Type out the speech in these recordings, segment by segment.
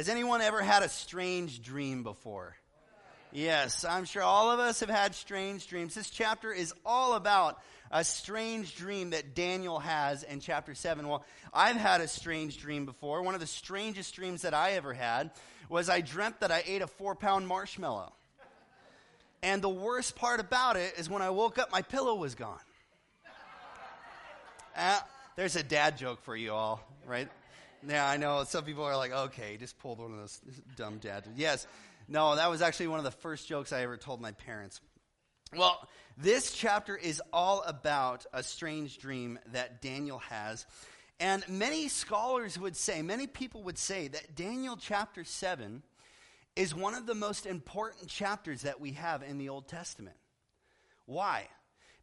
Has anyone ever had a strange dream before? Yes, I'm sure all of us have had strange dreams. This chapter is all about a strange dream that Daniel has in chapter 7. Well, I've had a strange dream before. One of the strangest dreams that I ever had was I dreamt that I ate a four pound marshmallow. And the worst part about it is when I woke up, my pillow was gone. Uh, there's a dad joke for you all, right? Yeah, I know. Some people are like, okay, just pulled one of those dumb dad. Yes. No, that was actually one of the first jokes I ever told my parents. Well, this chapter is all about a strange dream that Daniel has. And many scholars would say, many people would say that Daniel chapter 7 is one of the most important chapters that we have in the Old Testament. Why?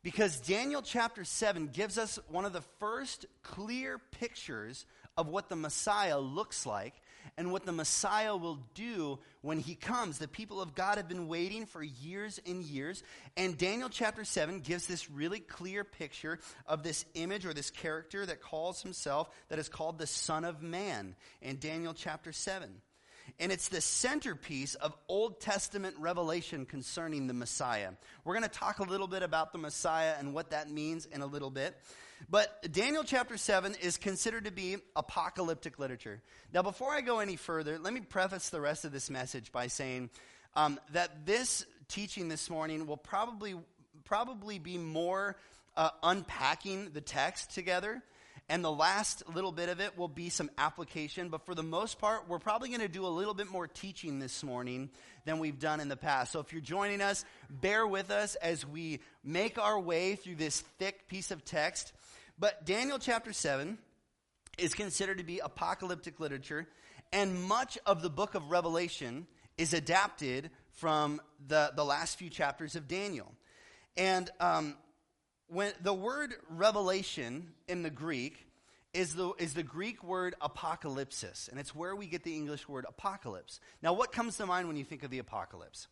Because Daniel chapter 7 gives us one of the first clear pictures of what the Messiah looks like and what the Messiah will do when he comes. The people of God have been waiting for years and years, and Daniel chapter 7 gives this really clear picture of this image or this character that calls himself, that is called the Son of Man in Daniel chapter 7 and it's the centerpiece of Old Testament revelation concerning the Messiah. We're going to talk a little bit about the Messiah and what that means in a little bit. But Daniel chapter 7 is considered to be apocalyptic literature. Now, before I go any further, let me preface the rest of this message by saying um, that this teaching this morning will probably, probably be more uh, unpacking the text together and the last little bit of it will be some application. But for the most part, we're probably going to do a little bit more teaching this morning than we've done in the past. So if you're joining us, bear with us as we make our way through this thick piece of text. But Daniel chapter 7 is considered to be apocalyptic literature, and much of the book of Revelation is adapted from the, the last few chapters of Daniel. And um, when the word revelation in the Greek is the, is the Greek word apocalypsis, and it's where we get the English word apocalypse. Now, what comes to mind when you think of the apocalypse?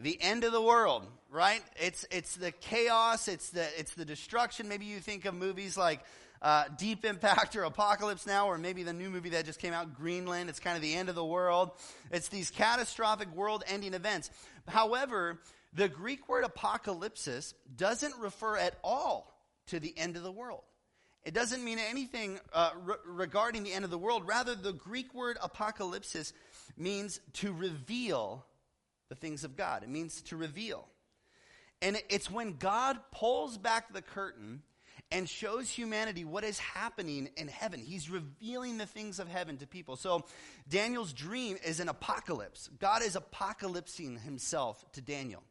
The end of the world, right? It's, it's the chaos, it's the, it's the destruction. Maybe you think of movies like uh, Deep Impact or Apocalypse Now, or maybe the new movie that just came out, Greenland. It's kind of the end of the world. It's these catastrophic world ending events. However, the Greek word apocalypsis doesn't refer at all to the end of the world. It doesn't mean anything uh, re- regarding the end of the world. Rather, the Greek word apocalypsis means to reveal the things of God. It means to reveal. And it's when God pulls back the curtain and shows humanity what is happening in heaven. He's revealing the things of heaven to people. So Daniel's dream is an apocalypse. God is apocalypsing himself to Daniel.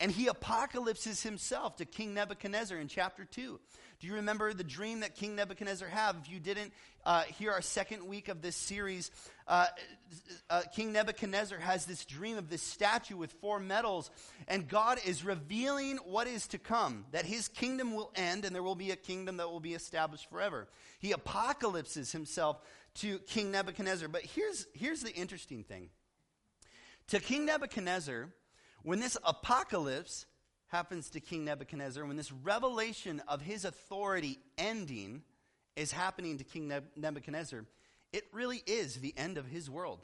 And he apocalypses himself to King Nebuchadnezzar in chapter 2. Do you remember the dream that King Nebuchadnezzar had? If you didn't uh, hear our second week of this series, uh, uh, King Nebuchadnezzar has this dream of this statue with four metals, and God is revealing what is to come, that his kingdom will end, and there will be a kingdom that will be established forever. He apocalypses himself to King Nebuchadnezzar. But here's, here's the interesting thing. To King Nebuchadnezzar, when this apocalypse happens to King Nebuchadnezzar, when this revelation of his authority ending is happening to King Nebuchadnezzar, it really is the end of his world.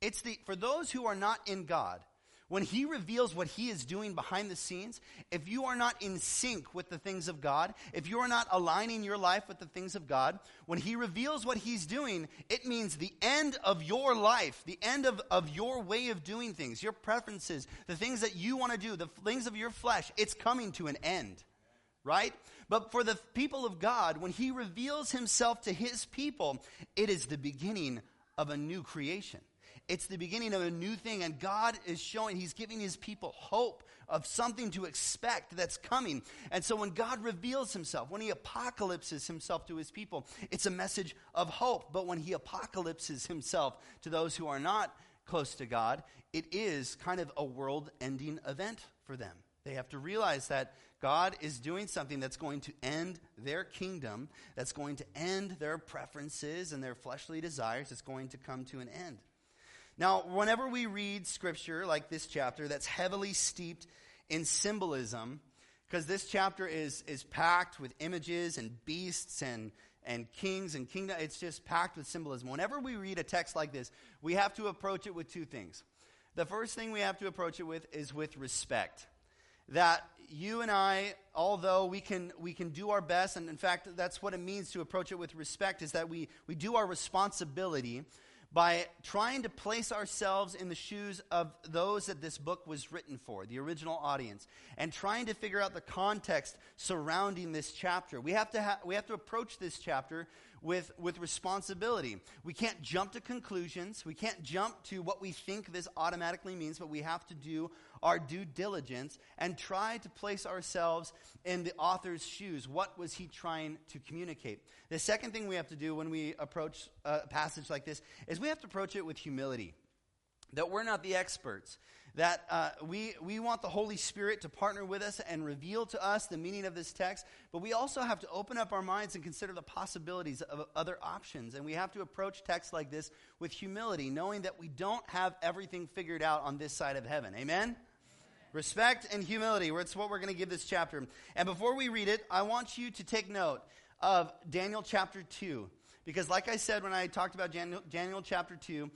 It's the, for those who are not in God, when he reveals what he is doing behind the scenes, if you are not in sync with the things of God, if you are not aligning your life with the things of God, when he reveals what he's doing, it means the end of your life, the end of, of your way of doing things, your preferences, the things that you want to do, the things of your flesh, it's coming to an end. Right? But for the people of God, when he reveals himself to his people, it is the beginning of a new creation. It's the beginning of a new thing, and God is showing, He's giving His people hope of something to expect that's coming. And so when God reveals Himself, when He apocalypses Himself to His people, it's a message of hope. But when He apocalypses Himself to those who are not close to God, it is kind of a world ending event for them. They have to realize that God is doing something that's going to end their kingdom, that's going to end their preferences and their fleshly desires, it's going to come to an end. Now, whenever we read scripture like this chapter that's heavily steeped in symbolism, because this chapter is, is packed with images and beasts and, and kings and kingdom. It's just packed with symbolism. Whenever we read a text like this, we have to approach it with two things. The first thing we have to approach it with is with respect. That you and I, although we can, we can do our best, and in fact, that's what it means to approach it with respect, is that we, we do our responsibility by trying to place ourselves in the shoes of those that this book was written for, the original audience, and trying to figure out the context surrounding this chapter. We have to, ha- we have to approach this chapter with, with responsibility. We can't jump to conclusions. We can't jump to what we think this automatically means, but we have to do our due diligence and try to place ourselves in the author's shoes. What was he trying to communicate? The second thing we have to do when we approach a passage like this is we have to approach it with humility. That we're not the experts that uh, we, we want the Holy Spirit to partner with us and reveal to us the meaning of this text, but we also have to open up our minds and consider the possibilities of other options. And we have to approach texts like this with humility, knowing that we don't have everything figured out on this side of heaven. Amen? Respect and humility. It's what we're going to give this chapter. And before we read it, I want you to take note of Daniel chapter 2. Because, like I said when I talked about Daniel, Daniel chapter 2,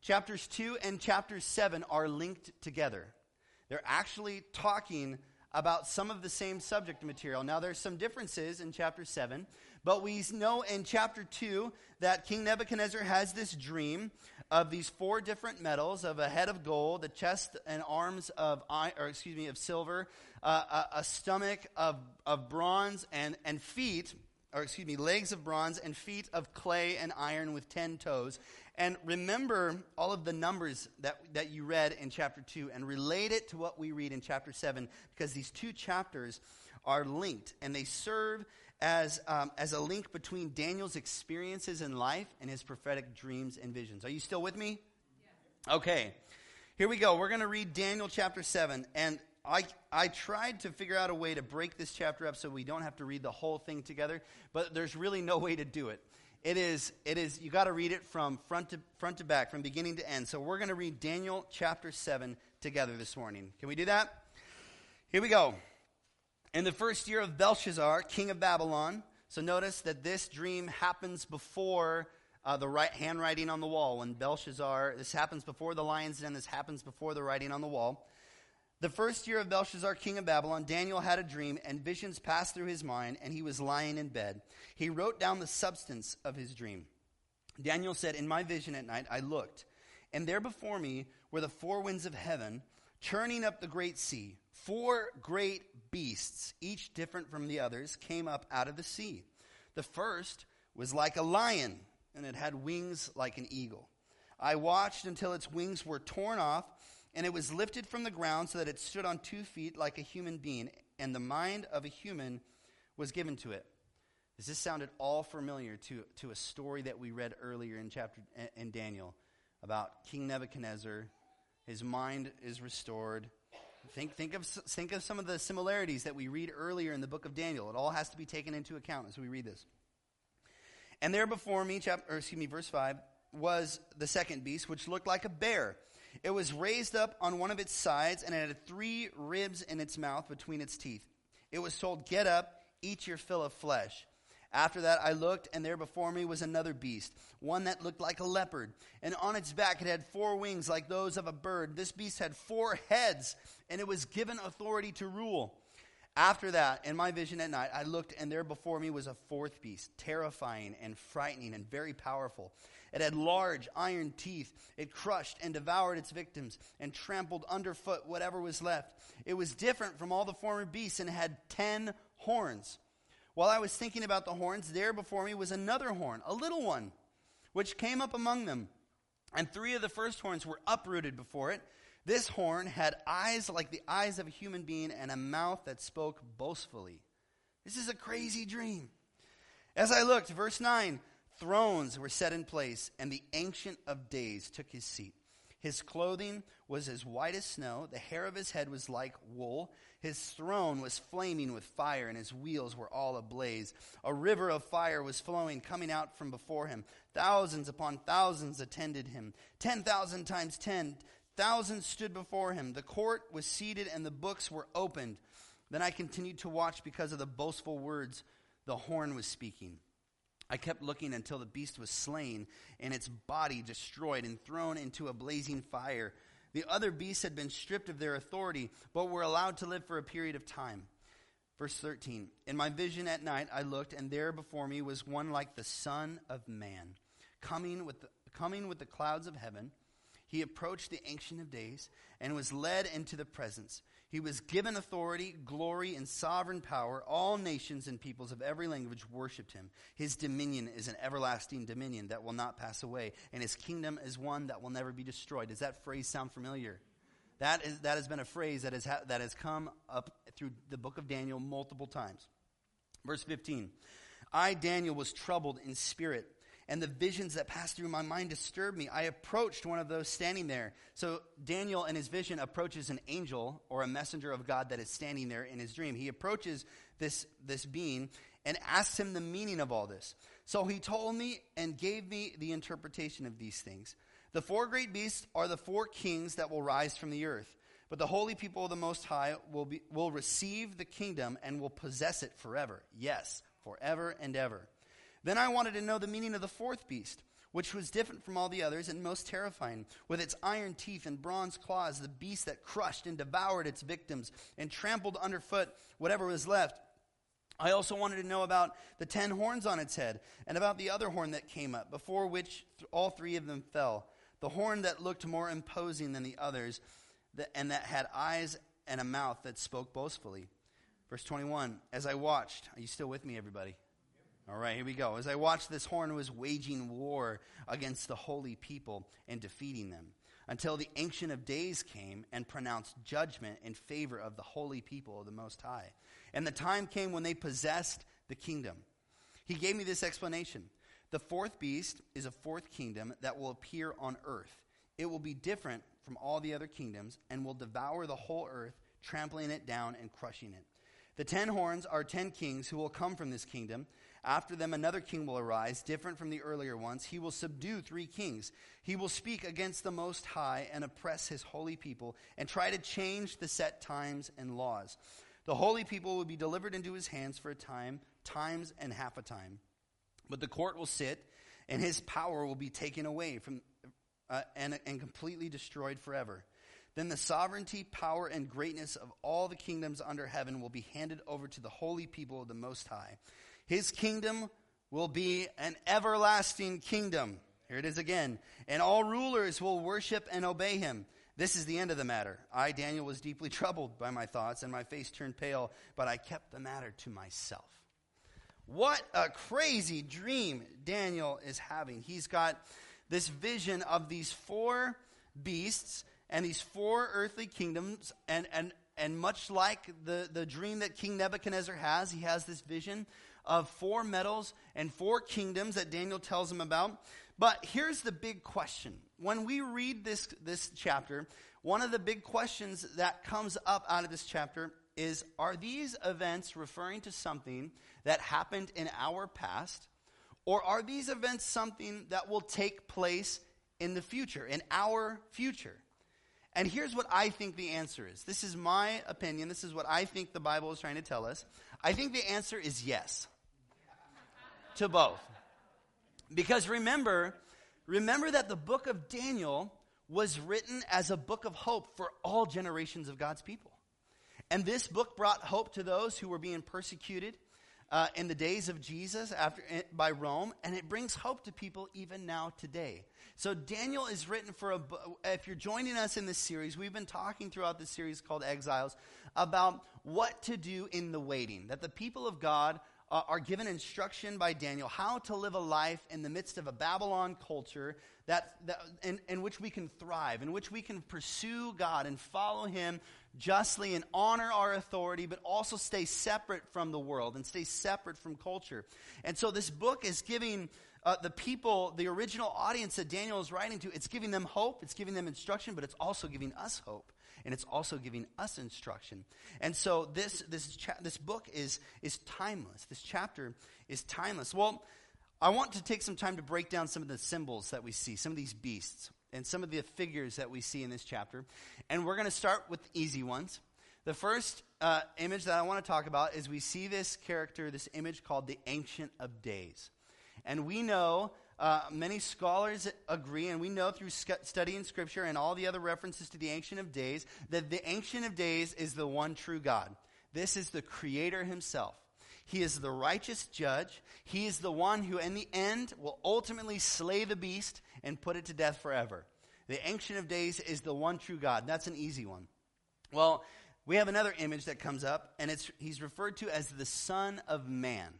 Chapters 2 and chapter 7 are linked together. They're actually talking about some of the same subject material. Now, there's some differences in chapter 7, but we know in chapter 2 that King Nebuchadnezzar has this dream of these four different metals of a head of gold, a chest and arms of or excuse me, of silver, uh, a, a, stomach of, of bronze, and, and feet, or excuse me, legs of bronze and feet of clay and iron with ten toes. And remember all of the numbers that, that you read in chapter 2 and relate it to what we read in chapter 7 because these two chapters are linked and they serve as, um, as a link between Daniel's experiences in life and his prophetic dreams and visions. Are you still with me? Yeah. Okay. Here we go. We're going to read Daniel chapter 7. And I, I tried to figure out a way to break this chapter up so we don't have to read the whole thing together, but there's really no way to do it. It is, it is you got to read it from front to, front to back, from beginning to end. So we're going to read Daniel chapter 7 together this morning. Can we do that? Here we go. In the first year of Belshazzar, king of Babylon, so notice that this dream happens before uh, the right handwriting on the wall. When Belshazzar, this happens before the lion's den, this happens before the writing on the wall. The first year of Belshazzar, king of Babylon, Daniel had a dream, and visions passed through his mind, and he was lying in bed. He wrote down the substance of his dream. Daniel said, In my vision at night, I looked, and there before me were the four winds of heaven, churning up the great sea. Four great beasts, each different from the others, came up out of the sea. The first was like a lion, and it had wings like an eagle. I watched until its wings were torn off and it was lifted from the ground so that it stood on two feet like a human being, and the mind of a human was given to it. Does this sound at all familiar to, to a story that we read earlier in chapter in Daniel about King Nebuchadnezzar? His mind is restored. Think, think, of, think of some of the similarities that we read earlier in the book of Daniel. It all has to be taken into account as we read this. And there before me, chapter, excuse me, verse 5, was the second beast, which looked like a bear. It was raised up on one of its sides, and it had three ribs in its mouth between its teeth. It was told, Get up, eat your fill of flesh. After that, I looked, and there before me was another beast, one that looked like a leopard. And on its back it had four wings like those of a bird. This beast had four heads, and it was given authority to rule. After that, in my vision at night, I looked, and there before me was a fourth beast, terrifying and frightening and very powerful. It had large iron teeth. It crushed and devoured its victims and trampled underfoot whatever was left. It was different from all the former beasts and had ten horns. While I was thinking about the horns, there before me was another horn, a little one, which came up among them. And three of the first horns were uprooted before it. This horn had eyes like the eyes of a human being and a mouth that spoke boastfully. This is a crazy dream. As I looked, verse 9, Thrones were set in place, and the Ancient of Days took his seat. His clothing was as white as snow, the hair of his head was like wool. His throne was flaming with fire, and his wheels were all ablaze. A river of fire was flowing, coming out from before him. Thousands upon thousands attended him. Ten thousand times ten thousands stood before him. The court was seated, and the books were opened. Then I continued to watch because of the boastful words the horn was speaking. I kept looking until the beast was slain and its body destroyed and thrown into a blazing fire. The other beasts had been stripped of their authority, but were allowed to live for a period of time. Verse 13 In my vision at night I looked, and there before me was one like the Son of Man, coming with the, coming with the clouds of heaven. He approached the Ancient of Days and was led into the presence. He was given authority, glory, and sovereign power. All nations and peoples of every language worshiped him. His dominion is an everlasting dominion that will not pass away, and his kingdom is one that will never be destroyed. Does that phrase sound familiar? That, is, that has been a phrase that has, ha- that has come up through the book of Daniel multiple times. Verse 15 I, Daniel, was troubled in spirit and the visions that passed through my mind disturbed me. I approached one of those standing there. So Daniel, in his vision, approaches an angel or a messenger of God that is standing there in his dream. He approaches this, this being and asks him the meaning of all this. So he told me and gave me the interpretation of these things. The four great beasts are the four kings that will rise from the earth. But the holy people of the Most High will, be, will receive the kingdom and will possess it forever. Yes, forever and ever. Then I wanted to know the meaning of the fourth beast, which was different from all the others and most terrifying. With its iron teeth and bronze claws, the beast that crushed and devoured its victims and trampled underfoot whatever was left. I also wanted to know about the ten horns on its head and about the other horn that came up, before which all three of them fell. The horn that looked more imposing than the others, and that had eyes and a mouth that spoke boastfully. Verse 21 As I watched, are you still with me, everybody? All right, here we go. As I watched, this horn was waging war against the holy people and defeating them until the Ancient of Days came and pronounced judgment in favor of the holy people of the Most High. And the time came when they possessed the kingdom. He gave me this explanation The fourth beast is a fourth kingdom that will appear on earth. It will be different from all the other kingdoms and will devour the whole earth, trampling it down and crushing it. The ten horns are ten kings who will come from this kingdom after them, another king will arise, different from the earlier ones. He will subdue three kings. He will speak against the Most High and oppress his holy people and try to change the set times and laws. The holy people will be delivered into his hands for a time, times and half a time. But the court will sit, and his power will be taken away from, uh, and, and completely destroyed forever. Then the sovereignty, power, and greatness of all the kingdoms under heaven will be handed over to the holy people of the Most High. His kingdom will be an everlasting kingdom. Here it is again. And all rulers will worship and obey him. This is the end of the matter. I, Daniel, was deeply troubled by my thoughts, and my face turned pale, but I kept the matter to myself. What a crazy dream Daniel is having. He's got this vision of these four beasts and these four earthly kingdoms, and, and, and much like the, the dream that King Nebuchadnezzar has, he has this vision of four metals and four kingdoms that Daniel tells him about. But here's the big question. When we read this, this chapter, one of the big questions that comes up out of this chapter is Are these events referring to something that happened in our past? Or are these events something that will take place in the future, in our future? And here's what I think the answer is. This is my opinion. This is what I think the Bible is trying to tell us. I think the answer is yes to both. Because remember, remember that the book of Daniel was written as a book of hope for all generations of God's people. And this book brought hope to those who were being persecuted uh, in the days of Jesus after, eh, by Rome, and it brings hope to people even now today. So Daniel is written for a. If you're joining us in this series, we've been talking throughout this series called Exiles about what to do in the waiting. That the people of God uh, are given instruction by Daniel how to live a life in the midst of a Babylon culture that, that in, in which we can thrive, in which we can pursue God and follow Him justly and honor our authority, but also stay separate from the world and stay separate from culture. And so this book is giving uh, the people, the original audience that Daniel is writing to, it's giving them hope, it's giving them instruction, but it's also giving us hope and it's also giving us instruction. And so this this cha- this book is is timeless. This chapter is timeless. Well, I want to take some time to break down some of the symbols that we see, some of these beasts, and some of the figures that we see in this chapter. And we're going to start with easy ones. The first uh, image that I want to talk about is we see this character, this image called the Ancient of Days. And we know, uh, many scholars agree, and we know through sc- studying Scripture and all the other references to the Ancient of Days, that the Ancient of Days is the one true God. This is the Creator Himself. He is the righteous judge. He is the one who, in the end, will ultimately slay the beast and put it to death forever. The Ancient of Days is the one true God. That's an easy one. Well, we have another image that comes up, and it's, he's referred to as the Son of Man.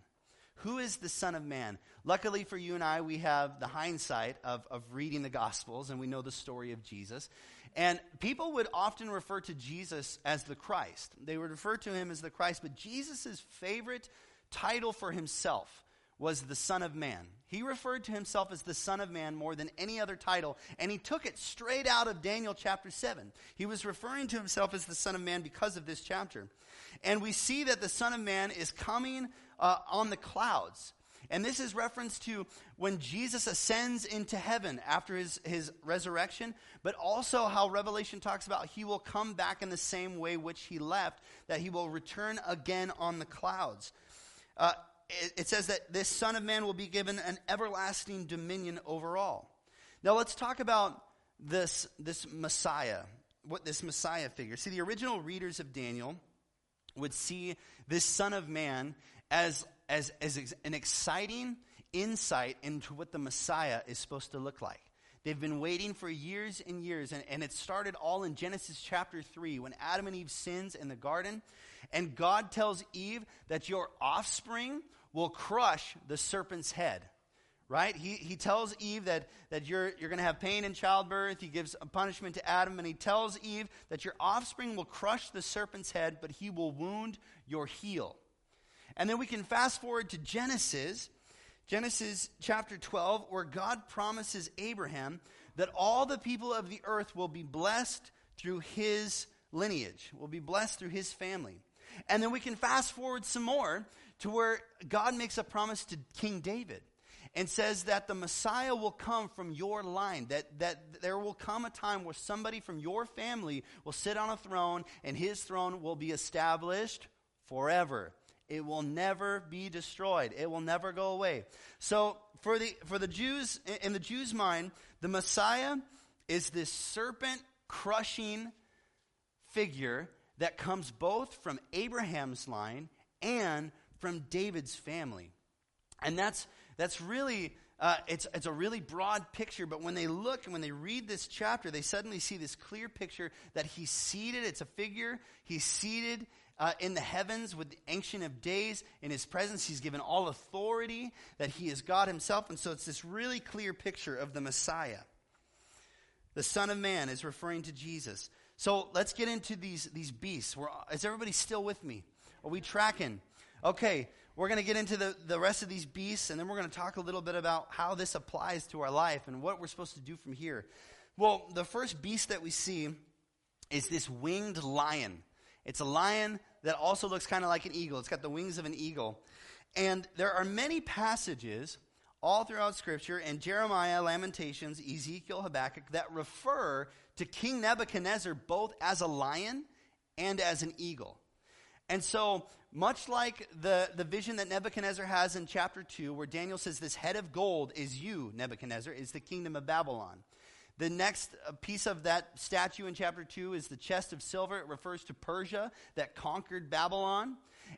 Who is the Son of Man? Luckily for you and I, we have the hindsight of, of reading the Gospels, and we know the story of Jesus. And people would often refer to Jesus as the Christ. They would refer to him as the Christ, but Jesus' favorite title for himself was the Son of Man. He referred to himself as the Son of Man more than any other title, and he took it straight out of Daniel chapter 7. He was referring to himself as the Son of Man because of this chapter. And we see that the Son of Man is coming uh, on the clouds. And this is reference to when Jesus ascends into heaven after his, his resurrection, but also how Revelation talks about he will come back in the same way which he left, that he will return again on the clouds. Uh, it, says that this Son of Man will be given an everlasting dominion over all. Now let's talk about this, this Messiah, what this Messiah figure. See, the original readers of Daniel would see this Son of Man as, as, as an exciting insight into what the Messiah is supposed to look like. They've been waiting for years and years, and, and it started all in Genesis chapter 3 when Adam and Eve sins in the garden. And God tells Eve that your offspring will crush the serpent's head. Right? He, he tells Eve that, that you're, you're going to have pain in childbirth. He gives a punishment to Adam, and he tells Eve that your offspring will crush the serpent's head, but he will wound your heel. And then we can fast forward to Genesis, Genesis chapter 12, where God promises Abraham that all the people of the earth will be blessed through his lineage, will be blessed through his family. And then we can fast forward some more to where God makes a promise to King David and says that the Messiah will come from your line, that, that there will come a time where somebody from your family will sit on a throne and his throne will be established forever. It will never be destroyed. It will never go away. So for the for the Jews in the Jews' mind, the Messiah is this serpent crushing figure that comes both from Abraham's line and from David's family. And that's, that's really, uh, it's, it's a really broad picture, but when they look and when they read this chapter, they suddenly see this clear picture that he's seated, it's a figure, he's seated uh, in the heavens with the Ancient of Days. In his presence, he's given all authority, that he is God himself. And so it's this really clear picture of the Messiah. The Son of Man is referring to Jesus. So let's get into these, these beasts. We're, is everybody still with me? Are we tracking? Okay, we're going to get into the, the rest of these beasts, and then we're going to talk a little bit about how this applies to our life and what we're supposed to do from here. Well, the first beast that we see is this winged lion. It's a lion that also looks kind of like an eagle. It's got the wings of an eagle. And there are many passages all throughout Scripture, in Jeremiah, Lamentations, Ezekiel, Habakkuk, that refer to King Nebuchadnezzar both as a lion and as an eagle. And so, much like the, the vision that Nebuchadnezzar has in chapter 2, where Daniel says, This head of gold is you, Nebuchadnezzar, is the kingdom of Babylon. The next uh, piece of that statue in chapter 2 is the chest of silver. It refers to Persia that conquered Babylon.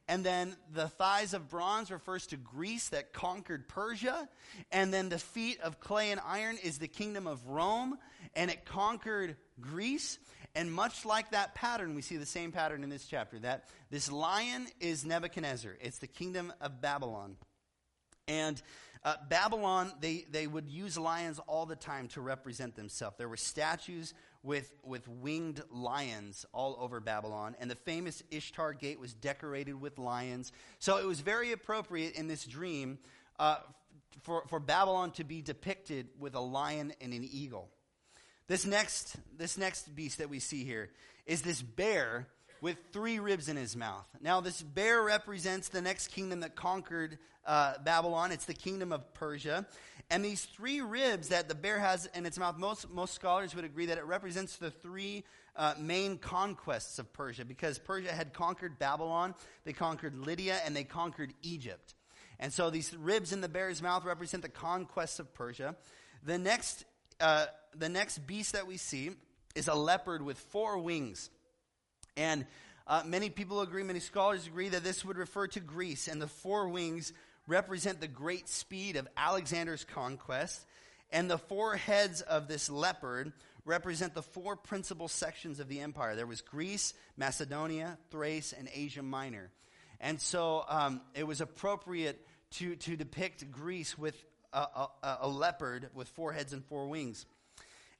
And then the thighs of bronze refers to Greece that conquered Persia. And then the feet of clay and iron is the kingdom of Rome, and it conquered Greece. And much like that pattern, we see the same pattern in this chapter that this lion is Nebuchadnezzar, it's the kingdom of Babylon. And uh, Babylon, they, they would use lions all the time to represent themselves. There were statues with, with winged lions all over Babylon. And the famous Ishtar Gate was decorated with lions. So it was very appropriate in this dream uh, for, for Babylon to be depicted with a lion and an eagle. This next, this next beast that we see here is this bear with three ribs in his mouth. Now, this bear represents the next kingdom that conquered uh, Babylon. It's the kingdom of Persia. And these three ribs that the bear has in its mouth, most, most scholars would agree that it represents the three uh, main conquests of Persia because Persia had conquered Babylon, they conquered Lydia, and they conquered Egypt. And so these ribs in the bear's mouth represent the conquests of Persia. The next, uh, the next beast that we see is a leopard with four wings. And uh, many people agree, many scholars agree that this would refer to Greece, and the four wings represent the great speed of Alexander's conquest, and the four heads of this leopard represent the four principal sections of the empire. There was Greece, Macedonia, Thrace, and Asia Minor. And so um, it was appropriate to, to depict Greece with a, a, a leopard with four heads and four wings.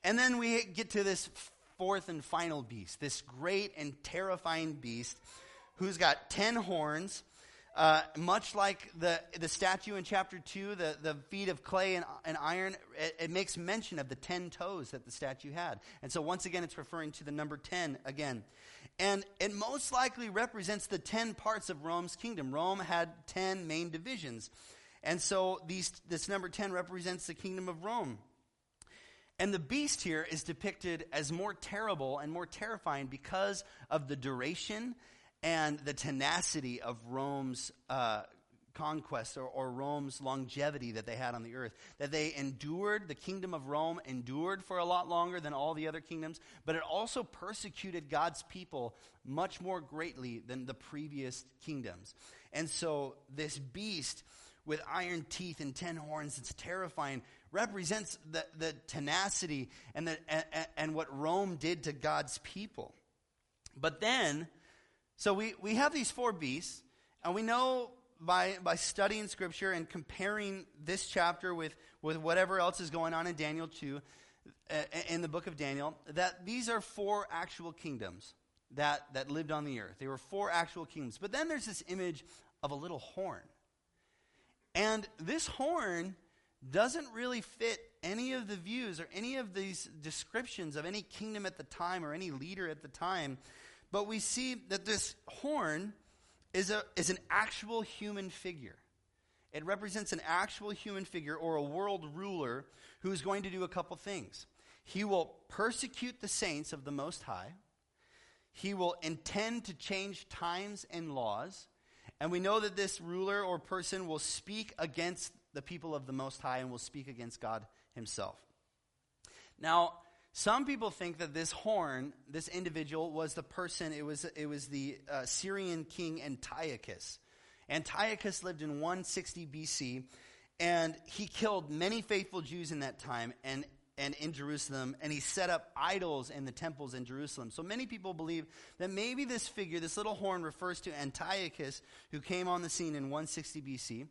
And then we get to this fourth and final beast, this great and terrifying beast who's got ten horns. Uh, much like the, the statue in chapter 2, the, the feet of clay and, and iron, it, it, makes mention of the 10 toes that the statue had. And so, once again, it's referring to the number 10 again. And it most likely represents the 10 parts of Rome's kingdom. Rome had 10 main divisions. And so, these, this number 10 represents the kingdom of Rome. And the beast here is depicted as more terrible and more terrifying because of the duration and the tenacity of Rome's uh, conquest or, or, Rome's longevity that they had on the earth. That they endured, the kingdom of Rome endured for a lot longer than all the other kingdoms, but it also persecuted God's people much more greatly than the previous kingdoms. And so this beast with iron teeth and ten horns, it's terrifying, represents the, the tenacity and, the, and, and what Rome did to God's people. But then, so we, we have these four beasts, and we know by, by studying Scripture and comparing this chapter with, with whatever else is going on in Daniel 2, uh, in the book of Daniel, that these are four actual kingdoms that, that lived on the earth. They were four actual kingdoms. But then there's this image of a little horn. And this horn doesn't really fit any of the views or any of these descriptions of any kingdom at the time or any leader at the time. But we see that this horn is, a, is an actual human figure. It represents an actual human figure or a world ruler who is going to do a couple things. He will persecute the saints of the Most High. He will intend to change times and laws. And we know that this ruler or person will speak against the people of the Most High and will speak against God himself. Now, some people think that this horn, this individual, was the person, it was, it was the uh, Syrian king Antiochus. Antiochus lived in 160 BC, and he killed many faithful Jews in that time and, and in Jerusalem, and he set up idols in the temples in Jerusalem. So many people believe that maybe this figure, this little horn, refers to Antiochus, who came on the scene in 160 BC.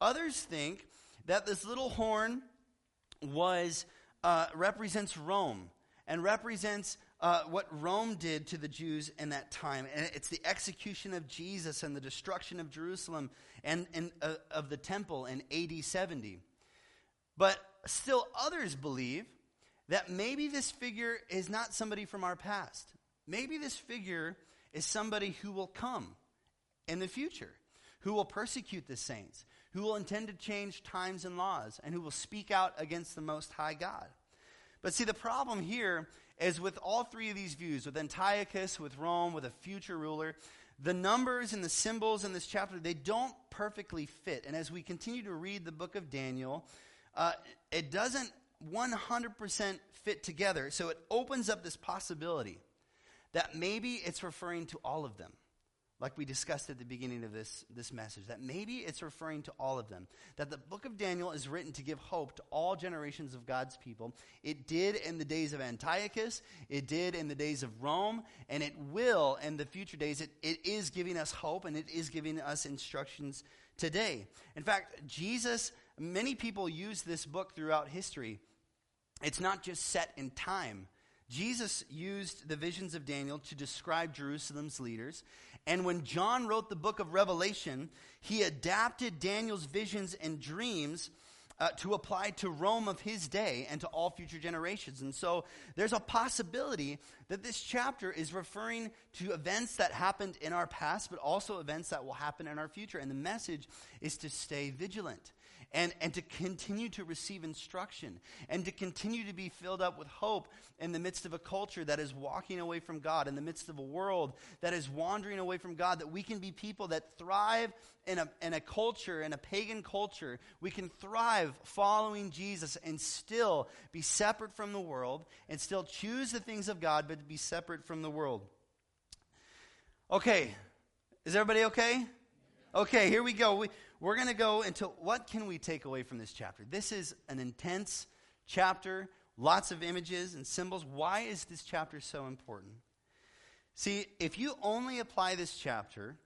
Others think that this little horn was uh, represents Rome and represents uh, what Rome did to the Jews in that time. And it's the execution of Jesus and the destruction of Jerusalem and, and uh, of the temple in AD 70. But still, others believe that maybe this figure is not somebody from our past. Maybe this figure is somebody who will come in the future, who will persecute the saints, who will intend to change times and laws, and who will speak out against the Most High God. But see, the problem here is with all three of these views, with Antiochus, with Rome, with a future ruler, the numbers and the symbols in this chapter, they don't perfectly fit. And as we continue to read the book of Daniel, uh, it doesn't 100% fit together. So it opens up this possibility that maybe it's referring to all of them like we discussed at the beginning of this, this message, that maybe it's referring to all of them. That the book of Daniel is written to give hope to all generations of God's people. It did in the days of Antiochus, it did in the days of Rome, and it will in the future days. It, it is giving us hope and it is giving us instructions today. In fact, Jesus, many people use this book throughout history. It's not just set in time. Jesus used the visions of Daniel to describe Jerusalem's leaders. And when John wrote the book of Revelation, he adapted Daniel's visions and dreams uh, to apply to Rome of his day and to all future generations. And so there's a possibility that this chapter is referring to events that happened in our past, but also events that will happen in our future. And the message is to stay vigilant and, and to continue to receive instruction and to continue to be filled up with hope in the midst of a culture that is walking away from God, in the midst of a world that is wandering away from God, that we can be people that thrive in a, in a culture, in a pagan culture. We can thrive following Jesus and still be separate from the world and still choose the things of God, but to be separate from the world. Okay, is everybody okay? Okay, here we go. We, we're going to go into what can we take away from this chapter? This is an intense chapter, lots of images and symbols. Why is this chapter so important? See, if you only apply this chapter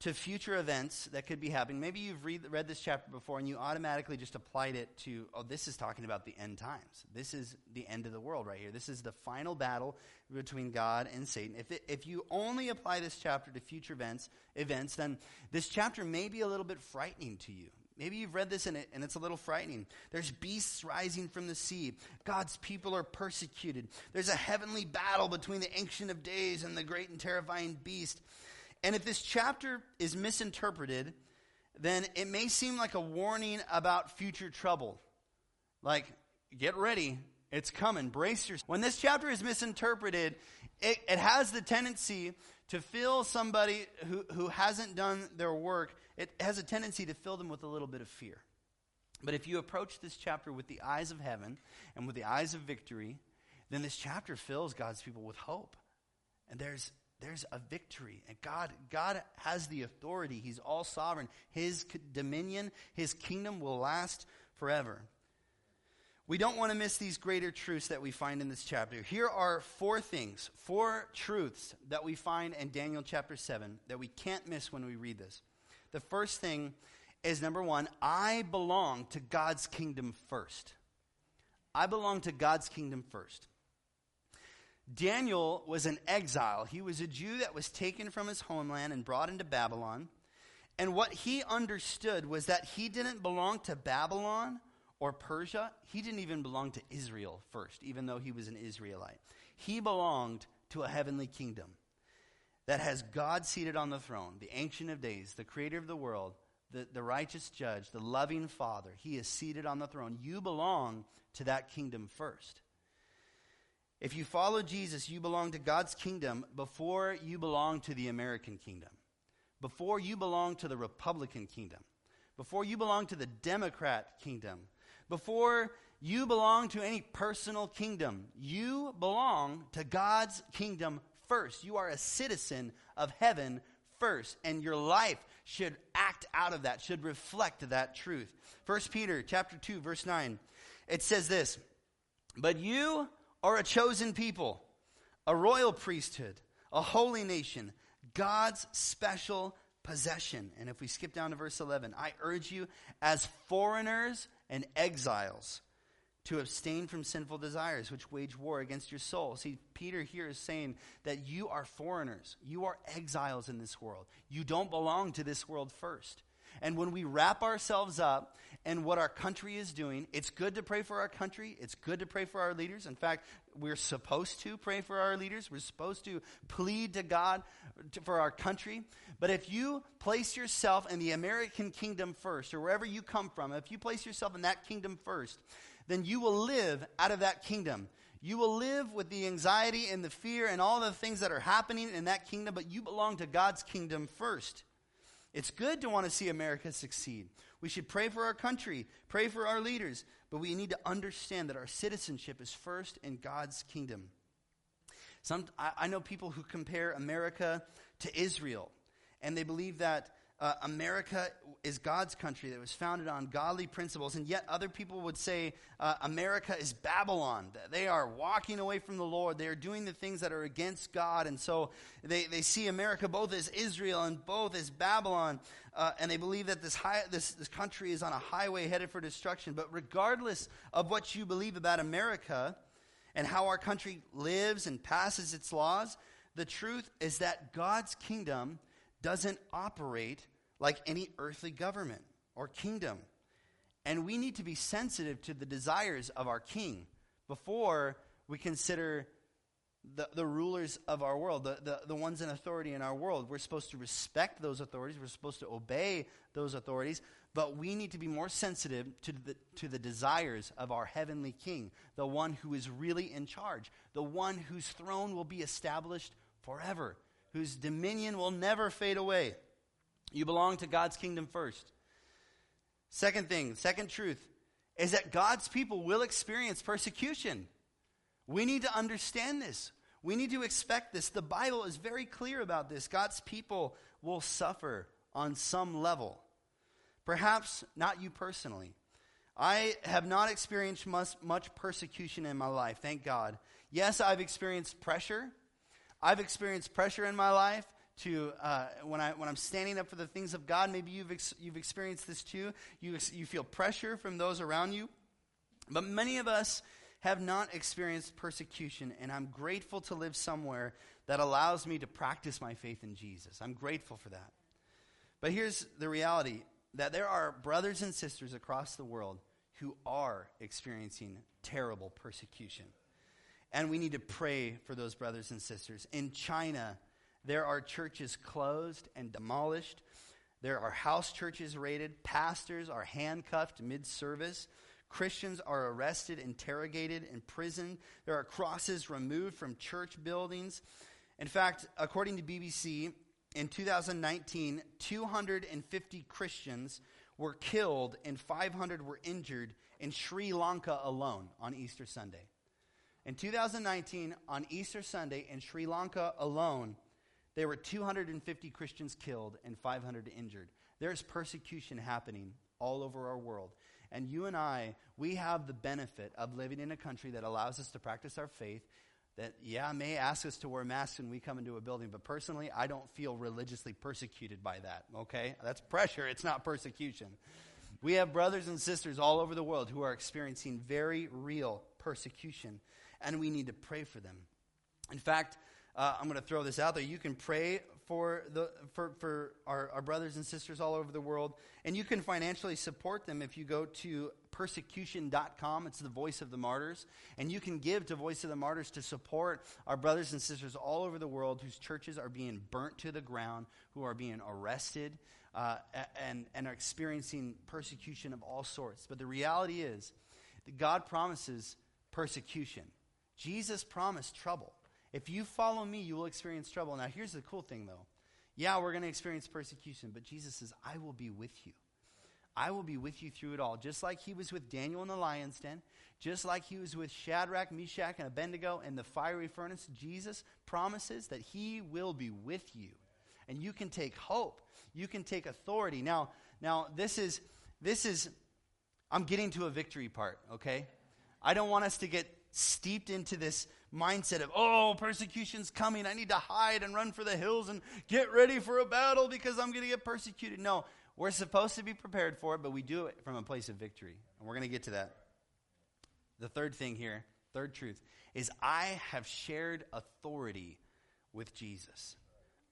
to future events that could be happening. Maybe you've read, read this chapter before and you automatically just applied it to, oh, this is talking about the end times. This is the end of the world right here. This is the final battle between God and Satan. If, it, if you only apply this chapter to future events, events, then this chapter may be a little bit frightening to you. Maybe you've read this and, it, and it's a little frightening. There's beasts rising from the sea. God's people are persecuted. There's a heavenly battle between the Ancient of Days and the great and terrifying beast. And if this chapter is misinterpreted, then it may seem like a warning about future trouble. Like, get ready, it's coming, brace yourself. When this chapter is misinterpreted, it, it has the tendency to fill somebody who, who hasn't done their work, it has a tendency to fill them with a little bit of fear. But if you approach this chapter with the eyes of heaven and with the eyes of victory, then this chapter fills God's people with hope. And there's there's a victory. And God, God has the authority. He's all sovereign. His dominion, his kingdom will last forever. We don't want to miss these greater truths that we find in this chapter. Here are four things, four truths that we find in Daniel chapter 7 that we can't miss when we read this. The first thing is number one, I belong to God's kingdom first. I belong to God's kingdom first. Daniel was an exile. He was a Jew that was taken from his homeland and brought into Babylon. And what he understood was that he didn't belong to Babylon or Persia. He didn't even belong to Israel first, even though he was an Israelite. He belonged to a heavenly kingdom that has God seated on the throne, the Ancient of Days, the creator of the world, the, the righteous judge, the loving Father. He is seated on the throne. You belong to that kingdom first. If you follow Jesus, you belong to God's kingdom before you belong to the American kingdom, before you belong to the Republican kingdom, before you belong to the Democrat kingdom, before you belong to any personal kingdom. You belong to God's kingdom first. You are a citizen of heaven first, and your life should act out of that, should reflect that truth. 1 Peter chapter 2 verse 9. It says this, "But you are a chosen people, a royal priesthood, a holy nation, God's special possession. And if we skip down to verse 11, I urge you as foreigners and exiles to abstain from sinful desires which wage war against your soul. See, Peter here is saying that you are foreigners. You are exiles in this world. You don't belong to this world first. And when we wrap ourselves up in what our country is doing, it's good to pray for our country. It's good to pray for our leaders. In fact, we're supposed to pray for our leaders. We're supposed to plead to God to, for our country. But if you place yourself in the American kingdom first, or wherever you come from, if you place yourself in that kingdom first, then you will live out of that kingdom. You will live with the anxiety and the fear and all the things that are happening in that kingdom, but you belong to God's kingdom first. It's good to want to see America succeed. We should pray for our country, pray for our leaders, but we need to understand that our citizenship is first in God's kingdom. Some, I, I know people who compare America to Israel, and they believe that uh, America is God's country that was founded on godly principles, and yet other people would say uh, America is Babylon. They are walking away from the Lord. They are doing the things that are against God, and so they, they see America both as Israel and both as Babylon, uh, and they believe that this, high, this, this country is on a highway headed for destruction. But regardless of what you believe about America and how our country lives and passes its laws, the truth is that God's kingdom doesn't operate like any earthly government or kingdom. And we need to be sensitive to the desires of our king before we consider the, the rulers of our world, the, the, the ones in authority in our world. We're supposed to respect those authorities, we're supposed to obey those authorities, but we need to be more sensitive to the, to the desires of our heavenly king, the one who is really in charge, the one whose throne will be established forever, whose dominion will never fade away. You belong to God's kingdom first. Second thing, second truth, is that God's people will experience persecution. We need to understand this. We need to expect this. The Bible is very clear about this. God's people will suffer on some level. Perhaps not you personally. I have not experienced much, much, persecution in my life, thank God. Yes, I've experienced pressure. I've experienced pressure in my life to uh, when I when I'm standing up for the things of God. Maybe you've ex- you've experienced this too. You you feel pressure from those around you, but many of us have not experienced persecution, and I'm grateful to live somewhere that allows me to practice my faith in Jesus. I'm grateful for that. But here's the reality that there are brothers and sisters across the world who are experiencing terrible persecution. And we need to pray for those brothers and sisters. In China, there are churches closed and demolished. There are house churches raided. Pastors are handcuffed mid service. Christians are arrested, interrogated, imprisoned. There are crosses removed from church buildings. In fact, according to BBC, in 2019, 250 Christians were killed and 500 were injured in Sri Lanka alone on Easter Sunday. In 2019, on Easter Sunday in Sri Lanka alone, there were 250 Christians killed and 500 injured. There's persecution happening all over our world. And you and I, we have the benefit of living in a country that allows us to practice our faith. That, yeah, may ask us to wear masks when we come into a building, but personally, I don't feel religiously persecuted by that, okay? That's pressure, it's not persecution. We have brothers and sisters all over the world who are experiencing very real persecution, and we need to pray for them. In fact, uh, I'm going to throw this out there. You can pray for, the, for, for our, our brothers and sisters all over the world, and you can financially support them if you go to persecution.com. It's the Voice of the Martyrs. And you can give to Voice of the Martyrs to support our brothers and sisters all over the world whose churches are being burnt to the ground, who are being arrested, uh, and, and are experiencing persecution of all sorts. But the reality is that God promises persecution. Jesus promised trouble. If you follow me, you will experience trouble. Now, here's the cool thing, though. Yeah, we're going to experience persecution, but Jesus says, I will be with you. I will be with you through it all. Just like he was with Daniel in the lion's den, just like he was with Shadrach, Meshach, and Abednego in the fiery furnace, Jesus promises that he will be with you. And you can take hope. You can take authority. Now, now this is this is I'm getting to a victory part, okay? I don't want us to get steeped into this mindset of, oh, persecution's coming. I need to hide and run for the hills and get ready for a battle because I'm going to get persecuted. No, we're supposed to be prepared for it, but we do it from a place of victory. And we're going to get to that. The third thing here, third truth, is I have shared authority with Jesus.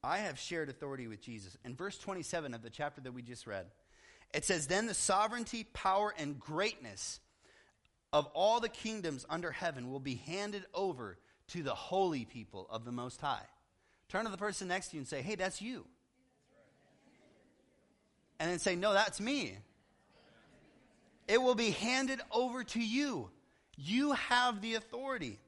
I have shared authority with Jesus. In verse 27 of the chapter that we just read, it says, Then the sovereignty, power, and greatness of all the kingdoms under heaven will be handed over to the holy people of the Most High. Turn to the person next to you and say, Hey, that's you. And then say, No, that's me. It will be handed over to you. You have the authority.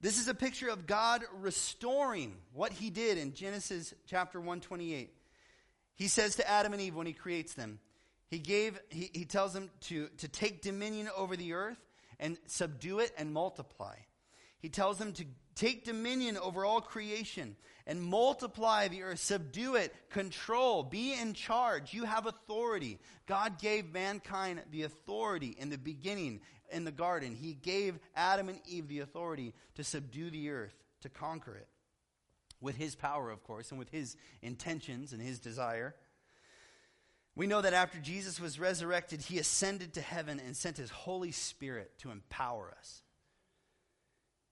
This is a picture of God restoring what he did in Genesis chapter 128. He says to Adam and Eve when he creates them, he gave, he, he tells them to, to take dominion over the earth and subdue it and multiply. He tells them to take dominion over all creation and multiply the earth, subdue it, control, be in charge. You have authority. God gave mankind the authority in the beginning in the garden. He gave Adam and Eve the authority to subdue the earth, to conquer it. With his power, of course, and with his intentions and his desire. We know that after Jesus was resurrected, he ascended to heaven and sent his Holy Spirit to empower us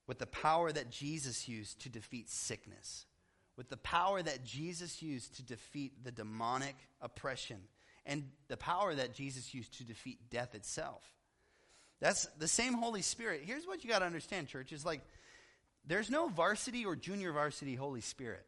with the power that Jesus used to defeat sickness, with the power that Jesus used to defeat the demonic oppression, and the power that Jesus used to defeat death itself. That's the same Holy Spirit. Here's what you got to understand, church, is like there's no varsity or junior varsity Holy Spirit.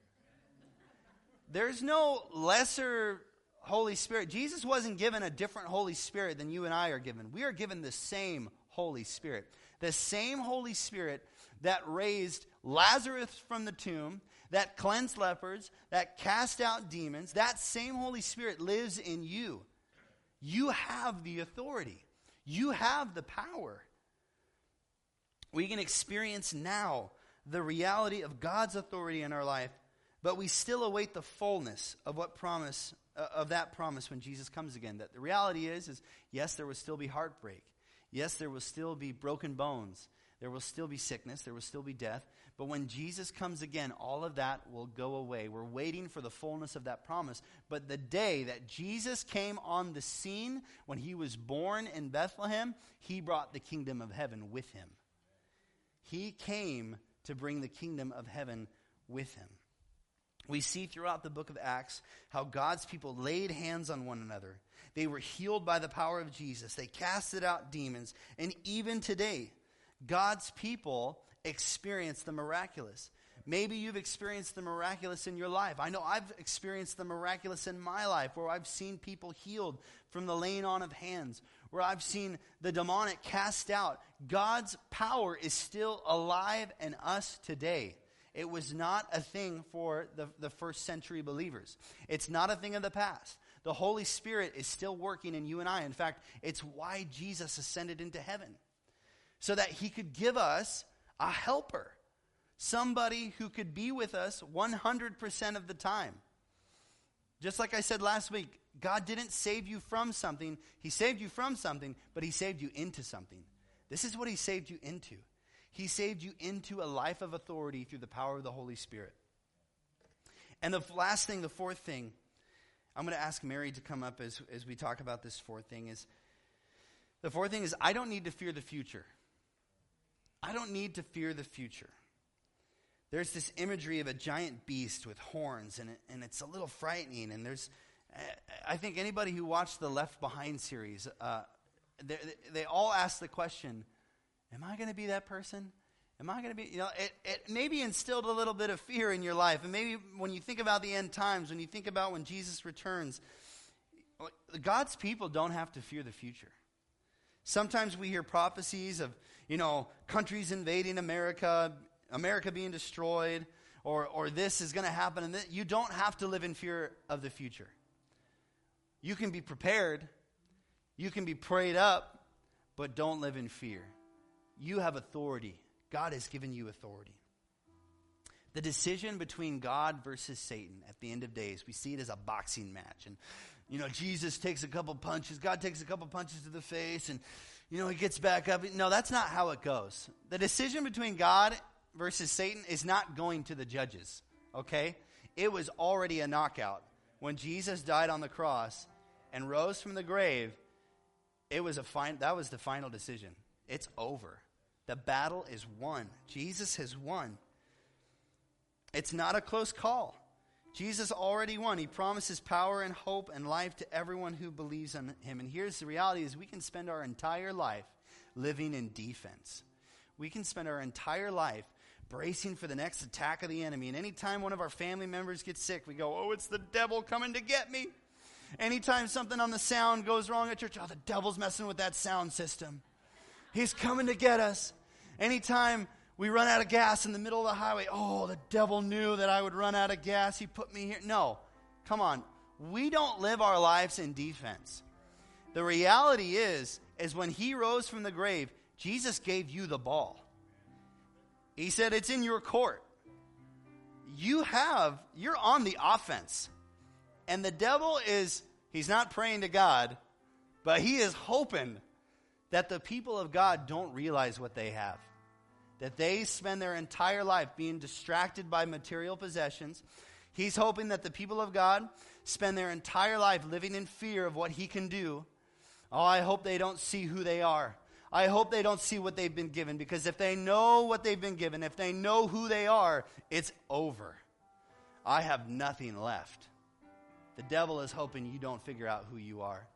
There's no lesser Holy Spirit. Jesus wasn't given a different Holy Spirit than you and I are given. We are given the same Holy Spirit. The same Holy Spirit that raised Lazarus from the tomb, that cleansed lepers, that cast out demons, that same Holy Spirit lives in you. You have the authority, you have the power. We can experience now the reality of God's authority in our life, but we still await the fullness of what promise Uh, of that promise when Jesus comes again. That the reality is is yes, there will still be heartbreak. Yes, there will still be broken bones. There will still be sickness. There will still be death. But when Jesus comes again, all of that will go away. We're waiting for the fullness of that promise. But the day that Jesus came on the scene, when he was born in Bethlehem, he brought the kingdom of heaven with him. He came to bring the kingdom of heaven with him. We see throughout the book of Acts how God's people laid hands on one another. They were healed by the power of Jesus. They casted out demons. And even today, God's people experience the miraculous. Maybe you've experienced the miraculous in your life. I know I've experienced the miraculous in my life where I've seen people healed from the laying on of hands, where I've seen the demonic cast out. God's power is still alive in us today. It was not a thing for the, the first century believers. It's not a thing of the past. The Holy Spirit is still working in you and I. In fact, it's why Jesus ascended into heaven, so that he could give us a helper, somebody who could be with us 100% of the time. Just like I said last week, God didn't save you from something, He saved you from something, but He saved you into something. This is what He saved you into. He saved you into a life of authority through the power of the Holy Spirit. And the last thing, the fourth thing, I'm going to ask Mary to come up as, as we talk about this fourth thing is the fourth thing is I don't need to fear the future. I don't need to fear the future. There's this imagery of a giant beast with horns, and, it, and it's a little frightening. And there's, I think anybody who watched the Left Behind series, uh, they, they all ask the question Am I going to be that person? Am I going to be, you know, it, it maybe instilled a little bit of fear in your life. And maybe when you think about the end times, when you think about when Jesus returns, God's people don't have to fear the future. Sometimes we hear prophecies of, you know, countries invading America, America being destroyed, or, or this is going to happen. And you don't have to live in fear of the future. You can be prepared, you can be prayed up, but don't live in fear. You have authority. God has given you authority. The decision between God versus Satan at the end of days, we see it as a boxing match. And, you know, Jesus takes a couple punches, God takes a couple punches to the face, and, you know, he gets back up. No, that's not how it goes. The decision between God versus Satan is not going to the judges, okay? It was already a knockout. When Jesus died on the cross and rose from the grave, it was a fine, that was the final decision. It's over. The battle is won. Jesus has won. It's not a close call. Jesus already won. He promises power and hope and life to everyone who believes in him. And here's the reality is we can spend our entire life living in defense. We can spend our entire life bracing for the next attack of the enemy. And anytime one of our family members gets sick, we go, "Oh, it's the devil coming to get me." Anytime something on the sound goes wrong at church, "Oh, the devil's messing with that sound system." He's coming to get us. Anytime we run out of gas in the middle of the highway, oh, the devil knew that I would run out of gas. He put me here. No, come on. We don't live our lives in defense. The reality is, is when he rose from the grave, Jesus gave you the ball. He said, It's in your court. You have, you're on the offense. And the devil is, he's not praying to God, but he is hoping that the people of God don't realize what they have. That they spend their entire life being distracted by material possessions. He's hoping that the people of God spend their entire life living in fear of what He can do. Oh, I hope they don't see who they are. I hope they don't see what they've been given because if they know what they've been given, if they know who they are, it's over. I have nothing left. The devil is hoping you don't figure out who you are.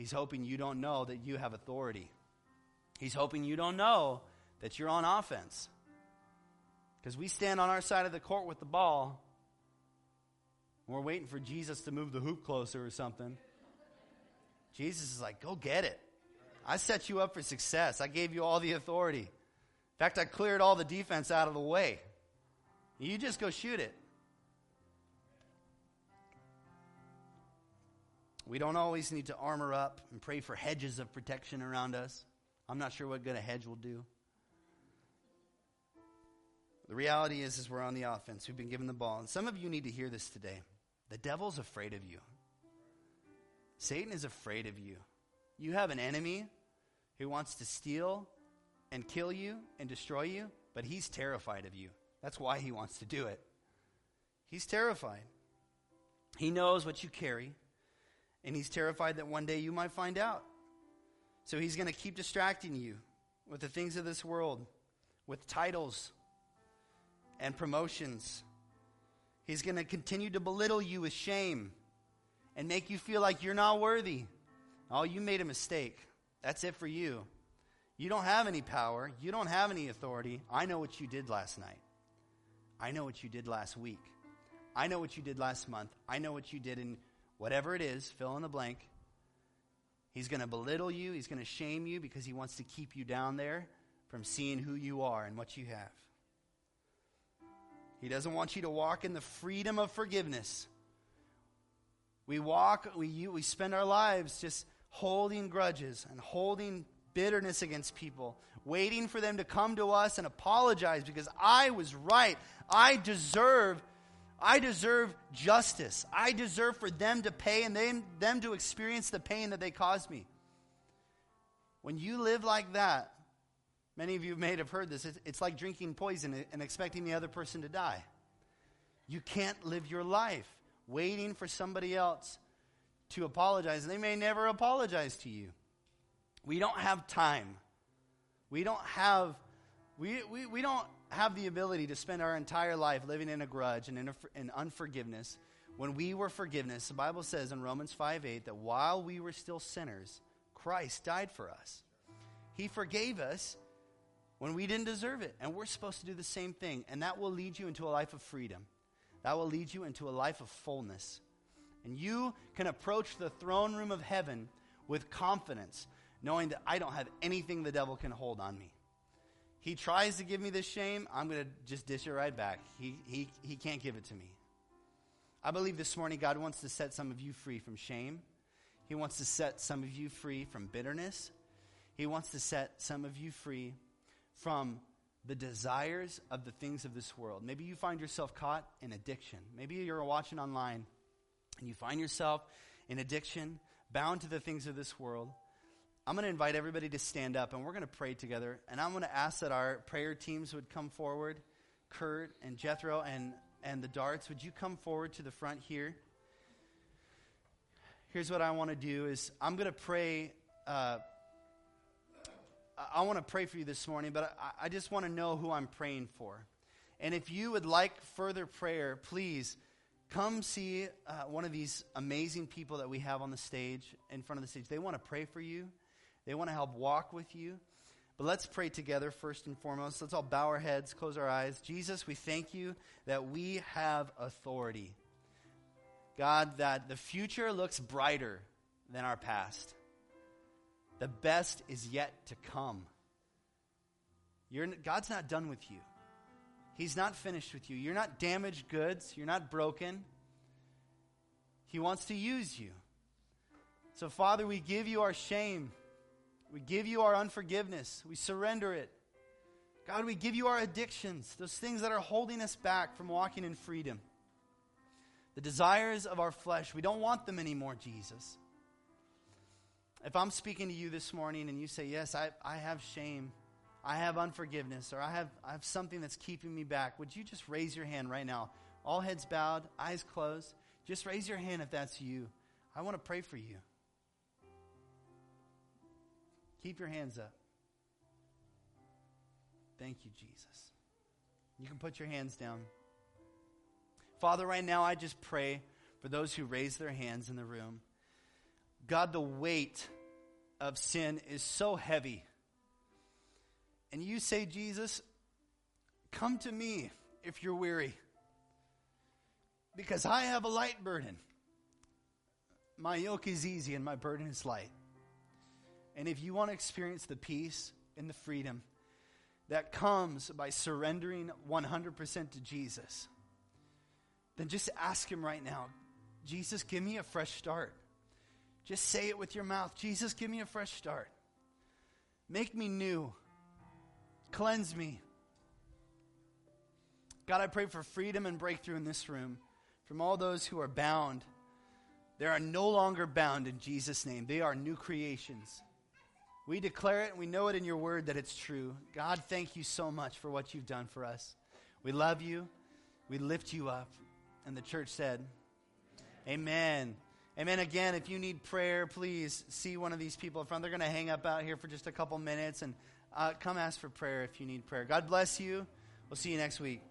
He's hoping you don't know that you have authority. He's hoping you don't know that you're on offense. Because we stand on our side of the court with the ball. We're waiting for Jesus to move the hoop closer or something. Jesus is like, go get it. I set you up for success. I gave you all the authority. In fact, I cleared all the defense out of the way. You just go shoot it. We don't always need to armor up and pray for hedges of protection around us. I'm not sure what good a hedge will do. The reality is, is we're on the offense. We've been given the ball. And some of you need to hear this today. The devil's afraid of you. Satan is afraid of you. You have an enemy who wants to steal and kill you and destroy you, but he's terrified of you. That's why he wants to do it. He's terrified. He knows what you carry, and he's terrified that one day you might find out. So he's going to keep distracting you with the things of this world, with titles and promotions. He's going to continue to belittle you with shame and make you feel like you're not worthy. Oh, you made a mistake. That's it for you. You don't have any power. You don't have any authority. I know what you did last night. I know what you did last week. I know what you did last month. I know what you did in whatever it is, fill in the blank. He's going to belittle you. He's going to shame you because he wants to keep you down there from seeing who you are and what you have. He doesn't want you to walk in the freedom of forgiveness. We walk, we, we spend our lives just holding grudges and holding bitterness against people, waiting for them to come to us and apologize because I was right. I deserve I deserve justice. I deserve for them to pay and them, them to experience the pain that they caused me. When you live like that, many of you may have heard this, it's, it's like drinking poison and expecting the other person to die. You can't live your life waiting for somebody else to apologize, they may never apologize to you. We don't have time. We don't have we, we, we don't have the ability to spend our entire life living in a grudge and in, a, in unforgiveness when we were forgiveness. The Bible says in Romans 5 8 that while we were still sinners, Christ died for us. He forgave us when we didn't deserve it. And we're supposed to do the same thing. And that will lead you into a life of freedom. That will lead you into a life of fullness. And you can approach the throne room of heaven with confidence, knowing that I don't have anything the devil can hold on me. He tries to give me this shame, I'm going to just dish it right back. He, he, he can't give it to me. I believe this morning God wants to set some of you free from shame. He wants to set some of you free from bitterness. He wants to set some of you free from the desires of the things of this world. Maybe you find yourself caught in addiction. Maybe you're watching online and you find yourself in addiction, bound to the things of this world. I'm going to invite everybody to stand up and we're going to pray together. And I'm going to ask that our prayer teams would come forward. Kurt and Jethro and, and the darts, would you come forward to the front here? Here's what I want to do is I'm going to pray. Uh, I want to pray for you this morning, but I, I just want to know who I'm praying for. And if you would like further prayer, please come see uh, one of these amazing people that we have on the stage, in front of the stage. They want to pray for you. They want to help walk with you. But let's pray together first and foremost. Let's all bow our heads, close our eyes. Jesus, we thank you that we have authority. God, that the future looks brighter than our past. The best is yet to come. You're, God's not done with you. He's not finished with you. You're not damaged goods. You're not broken. He wants to use you. So, Father, we give you our shame. We give you our unforgiveness. We surrender it. God, we give you our addictions, those things that are holding us back from walking in freedom. The desires of our flesh, we don't want them anymore, Jesus. If I'm speaking to you this morning and you say, Yes, I, I have shame, I have unforgiveness, or I have, I have something that's keeping me back, would you just raise your hand right now? All heads bowed, eyes closed. Just raise your hand if that's you. I want to pray for you. Keep your hands up. Thank you, Jesus. You can put your hands down. Father, right now I just pray for those who raise their hands in the room. God, the weight of sin is so heavy. And you say, Jesus, come to me if you're weary. Because I have a light burden. My yoke is easy and my burden is light. And if you want to experience the peace and the freedom that comes by surrendering 100% to Jesus, then just ask Him right now Jesus, give me a fresh start. Just say it with your mouth Jesus, give me a fresh start. Make me new. Cleanse me. God, I pray for freedom and breakthrough in this room from all those who are bound. They are no longer bound in Jesus' name, they are new creations. We declare it and we know it in your word that it's true. God, thank you so much for what you've done for us. We love you. We lift you up. And the church said, Amen. Amen. Again, if you need prayer, please see one of these people in front. They're going to hang up out here for just a couple minutes and uh, come ask for prayer if you need prayer. God bless you. We'll see you next week.